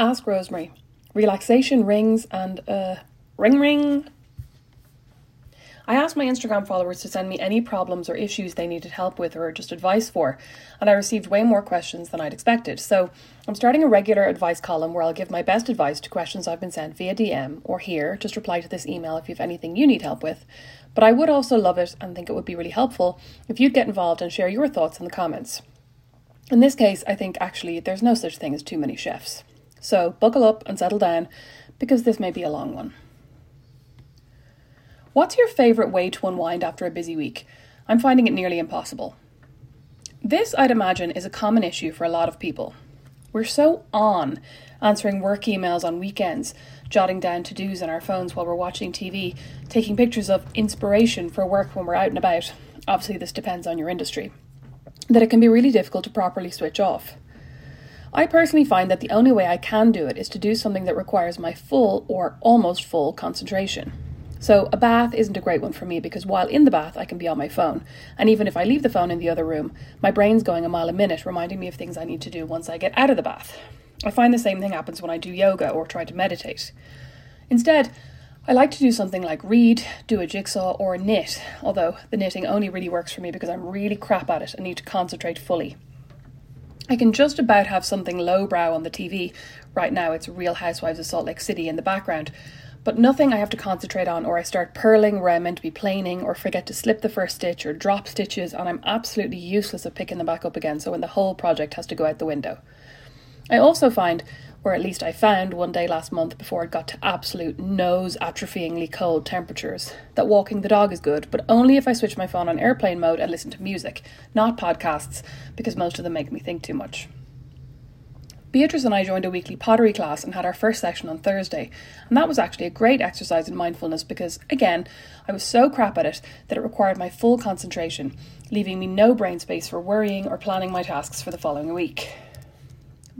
Ask Rosemary. Relaxation rings and uh ring ring. I asked my Instagram followers to send me any problems or issues they needed help with or just advice for, and I received way more questions than I'd expected. So I'm starting a regular advice column where I'll give my best advice to questions I've been sent via DM or here. Just reply to this email if you have anything you need help with. But I would also love it and think it would be really helpful if you'd get involved and share your thoughts in the comments. In this case, I think actually there's no such thing as too many chefs. So buckle up and settle down because this may be a long one. What's your favourite way to unwind after a busy week? I'm finding it nearly impossible. This, I'd imagine, is a common issue for a lot of people. We're so on answering work emails on weekends, jotting down to dos on our phones while we're watching TV, taking pictures of inspiration for work when we're out and about. Obviously, this depends on your industry. That it can be really difficult to properly switch off. I personally find that the only way I can do it is to do something that requires my full or almost full concentration. So, a bath isn't a great one for me because while in the bath, I can be on my phone. And even if I leave the phone in the other room, my brain's going a mile a minute, reminding me of things I need to do once I get out of the bath. I find the same thing happens when I do yoga or try to meditate. Instead, I like to do something like read, do a jigsaw, or knit, although the knitting only really works for me because I'm really crap at it and need to concentrate fully. I can just about have something lowbrow on the TV. Right now, it's Real Housewives of Salt Lake City in the background, but nothing I have to concentrate on, or I start purling where I'm meant to be plaining, or forget to slip the first stitch or drop stitches, and I'm absolutely useless at picking them back up again, so when the whole project has to go out the window. I also find, or at least I found one day last month before it got to absolute nose atrophyingly cold temperatures, that walking the dog is good, but only if I switch my phone on airplane mode and listen to music, not podcasts, because most of them make me think too much. Beatrice and I joined a weekly pottery class and had our first session on Thursday, and that was actually a great exercise in mindfulness because, again, I was so crap at it that it required my full concentration, leaving me no brain space for worrying or planning my tasks for the following week.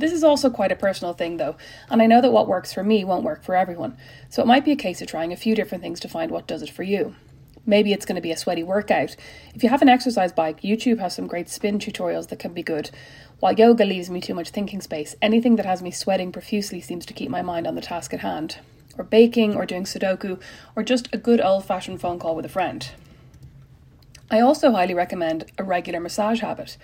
This is also quite a personal thing, though, and I know that what works for me won't work for everyone, so it might be a case of trying a few different things to find what does it for you. Maybe it's going to be a sweaty workout. If you have an exercise bike, YouTube has some great spin tutorials that can be good. While yoga leaves me too much thinking space, anything that has me sweating profusely seems to keep my mind on the task at hand. Or baking, or doing Sudoku, or just a good old fashioned phone call with a friend. I also highly recommend a regular massage habit.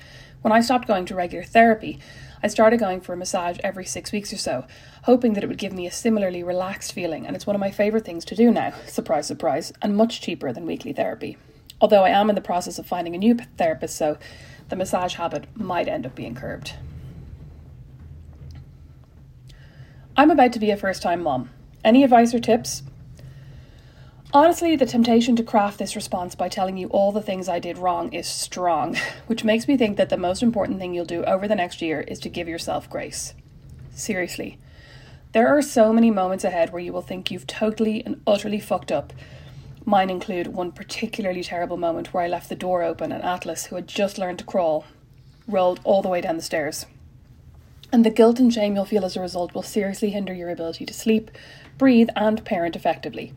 When I stopped going to regular therapy, I started going for a massage every six weeks or so, hoping that it would give me a similarly relaxed feeling, and it's one of my favourite things to do now, surprise, surprise, and much cheaper than weekly therapy. Although I am in the process of finding a new therapist, so the massage habit might end up being curbed. I'm about to be a first time mom. Any advice or tips? Honestly, the temptation to craft this response by telling you all the things I did wrong is strong, which makes me think that the most important thing you'll do over the next year is to give yourself grace. Seriously. There are so many moments ahead where you will think you've totally and utterly fucked up. Mine include one particularly terrible moment where I left the door open and Atlas, who had just learned to crawl, rolled all the way down the stairs. And the guilt and shame you'll feel as a result will seriously hinder your ability to sleep, breathe, and parent effectively.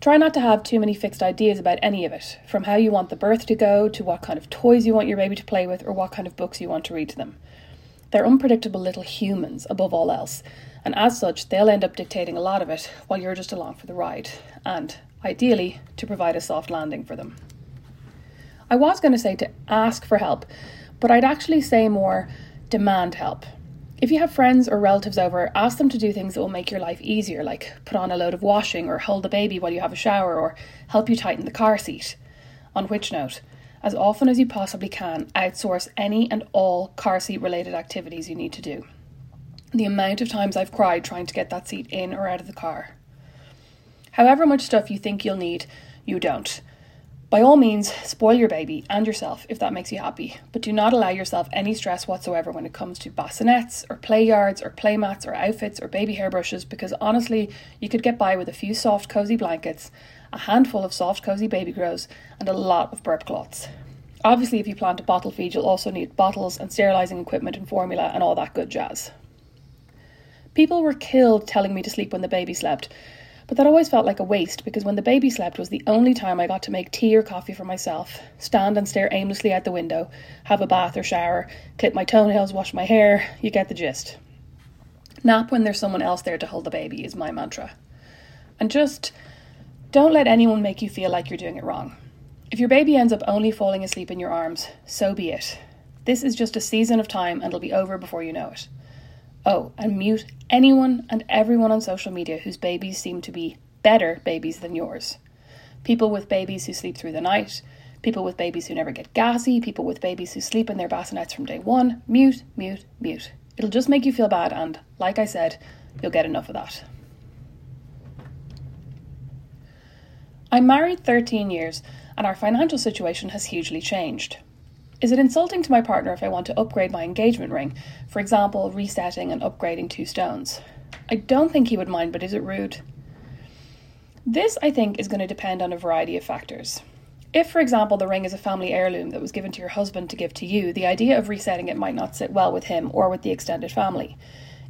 Try not to have too many fixed ideas about any of it, from how you want the birth to go, to what kind of toys you want your baby to play with, or what kind of books you want to read to them. They're unpredictable little humans, above all else, and as such, they'll end up dictating a lot of it while you're just along for the ride, and, ideally, to provide a soft landing for them. I was going to say to ask for help, but I'd actually say more demand help. If you have friends or relatives over, ask them to do things that will make your life easier, like put on a load of washing or hold the baby while you have a shower or help you tighten the car seat. On which note, as often as you possibly can, outsource any and all car seat related activities you need to do. The amount of times I've cried trying to get that seat in or out of the car. However much stuff you think you'll need, you don't. By all means, spoil your baby and yourself if that makes you happy, but do not allow yourself any stress whatsoever when it comes to bassinets or play yards or play mats or outfits or baby hairbrushes because honestly, you could get by with a few soft, cozy blankets, a handful of soft, cozy baby grows, and a lot of burp cloths. Obviously, if you plan to bottle feed, you'll also need bottles and sterilising equipment and formula and all that good jazz. People were killed telling me to sleep when the baby slept, but that always felt like a waste because when the baby slept was the only time I got to make tea or coffee for myself, stand and stare aimlessly out the window, have a bath or shower, clip my toenails, wash my hair, you get the gist. Nap when there's someone else there to hold the baby is my mantra. And just don't let anyone make you feel like you're doing it wrong. If your baby ends up only falling asleep in your arms, so be it. This is just a season of time and it'll be over before you know it. Oh, and mute anyone and everyone on social media whose babies seem to be better babies than yours. People with babies who sleep through the night, people with babies who never get gassy, people with babies who sleep in their bassinets from day one. Mute, mute, mute. It'll just make you feel bad, and like I said, you'll get enough of that. I'm married 13 years and our financial situation has hugely changed. Is it insulting to my partner if I want to upgrade my engagement ring, for example, resetting and upgrading two stones? I don't think he would mind, but is it rude? This, I think, is going to depend on a variety of factors. If, for example, the ring is a family heirloom that was given to your husband to give to you, the idea of resetting it might not sit well with him or with the extended family.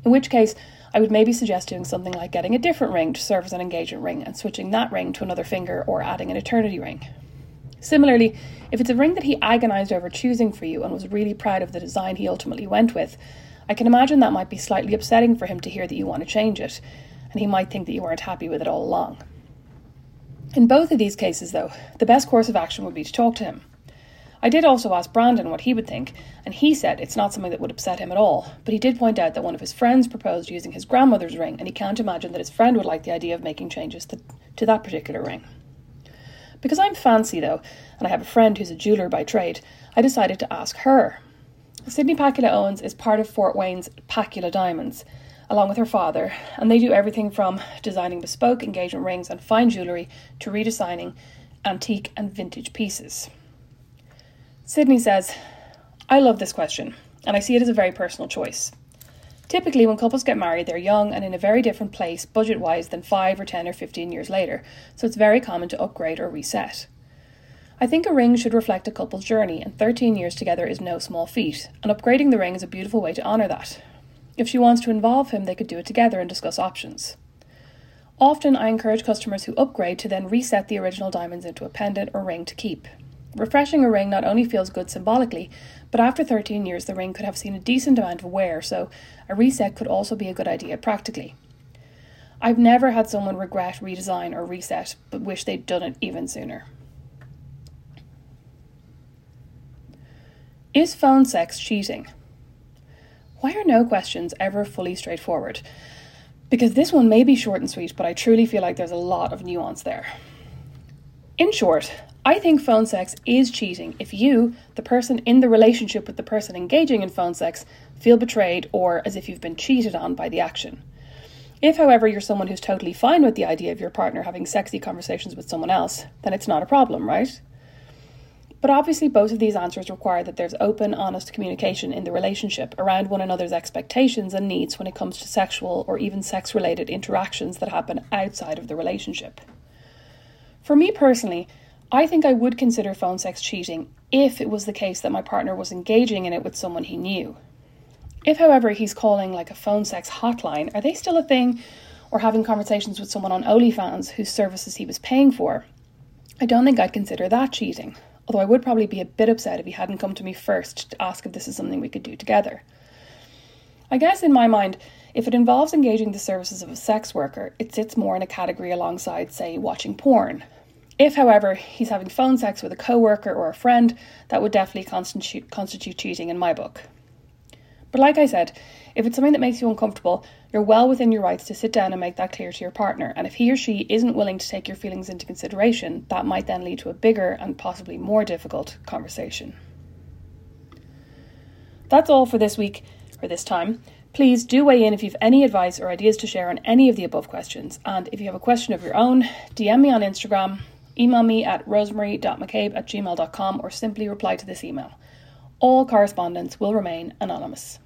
In which case, I would maybe suggest doing something like getting a different ring to serve as an engagement ring and switching that ring to another finger or adding an eternity ring. Similarly, if it's a ring that he agonised over choosing for you and was really proud of the design he ultimately went with, I can imagine that might be slightly upsetting for him to hear that you want to change it, and he might think that you weren't happy with it all along. In both of these cases, though, the best course of action would be to talk to him. I did also ask Brandon what he would think, and he said it's not something that would upset him at all, but he did point out that one of his friends proposed using his grandmother's ring, and he can't imagine that his friend would like the idea of making changes to, to that particular ring. Because I'm fancy, though, and I have a friend who's a jeweller by trade, I decided to ask her. Sydney Pacula Owens is part of Fort Wayne's Pacula Diamonds, along with her father, and they do everything from designing bespoke engagement rings and fine jewellery to redesigning antique and vintage pieces. Sydney says, I love this question, and I see it as a very personal choice. Typically, when couples get married, they're young and in a very different place budget wise than 5 or 10 or 15 years later, so it's very common to upgrade or reset. I think a ring should reflect a couple's journey, and 13 years together is no small feat, and upgrading the ring is a beautiful way to honour that. If she wants to involve him, they could do it together and discuss options. Often, I encourage customers who upgrade to then reset the original diamonds into a pendant or ring to keep. Refreshing a ring not only feels good symbolically, but after 13 years, the ring could have seen a decent amount of wear, so a reset could also be a good idea practically. I've never had someone regret redesign or reset, but wish they'd done it even sooner. Is phone sex cheating? Why are no questions ever fully straightforward? Because this one may be short and sweet, but I truly feel like there's a lot of nuance there. In short, I think phone sex is cheating if you, the person in the relationship with the person engaging in phone sex, feel betrayed or as if you've been cheated on by the action. If, however, you're someone who's totally fine with the idea of your partner having sexy conversations with someone else, then it's not a problem, right? But obviously, both of these answers require that there's open, honest communication in the relationship around one another's expectations and needs when it comes to sexual or even sex related interactions that happen outside of the relationship. For me personally, I think I would consider phone sex cheating if it was the case that my partner was engaging in it with someone he knew. If, however, he's calling like a phone sex hotline, are they still a thing? Or having conversations with someone on OnlyFans whose services he was paying for? I don't think I'd consider that cheating, although I would probably be a bit upset if he hadn't come to me first to ask if this is something we could do together. I guess in my mind, if it involves engaging the services of a sex worker, it sits more in a category alongside, say, watching porn, if, however, he's having phone sex with a coworker or a friend, that would definitely constitute, constitute cheating in my book. But like I said, if it's something that makes you uncomfortable, you're well within your rights to sit down and make that clear to your partner. And if he or she isn't willing to take your feelings into consideration, that might then lead to a bigger and possibly more difficult conversation. That's all for this week, or this time. Please do weigh in if you have any advice or ideas to share on any of the above questions. And if you have a question of your own, DM me on Instagram Email me at rosemary.mccabe at gmail.com or simply reply to this email. All correspondence will remain anonymous.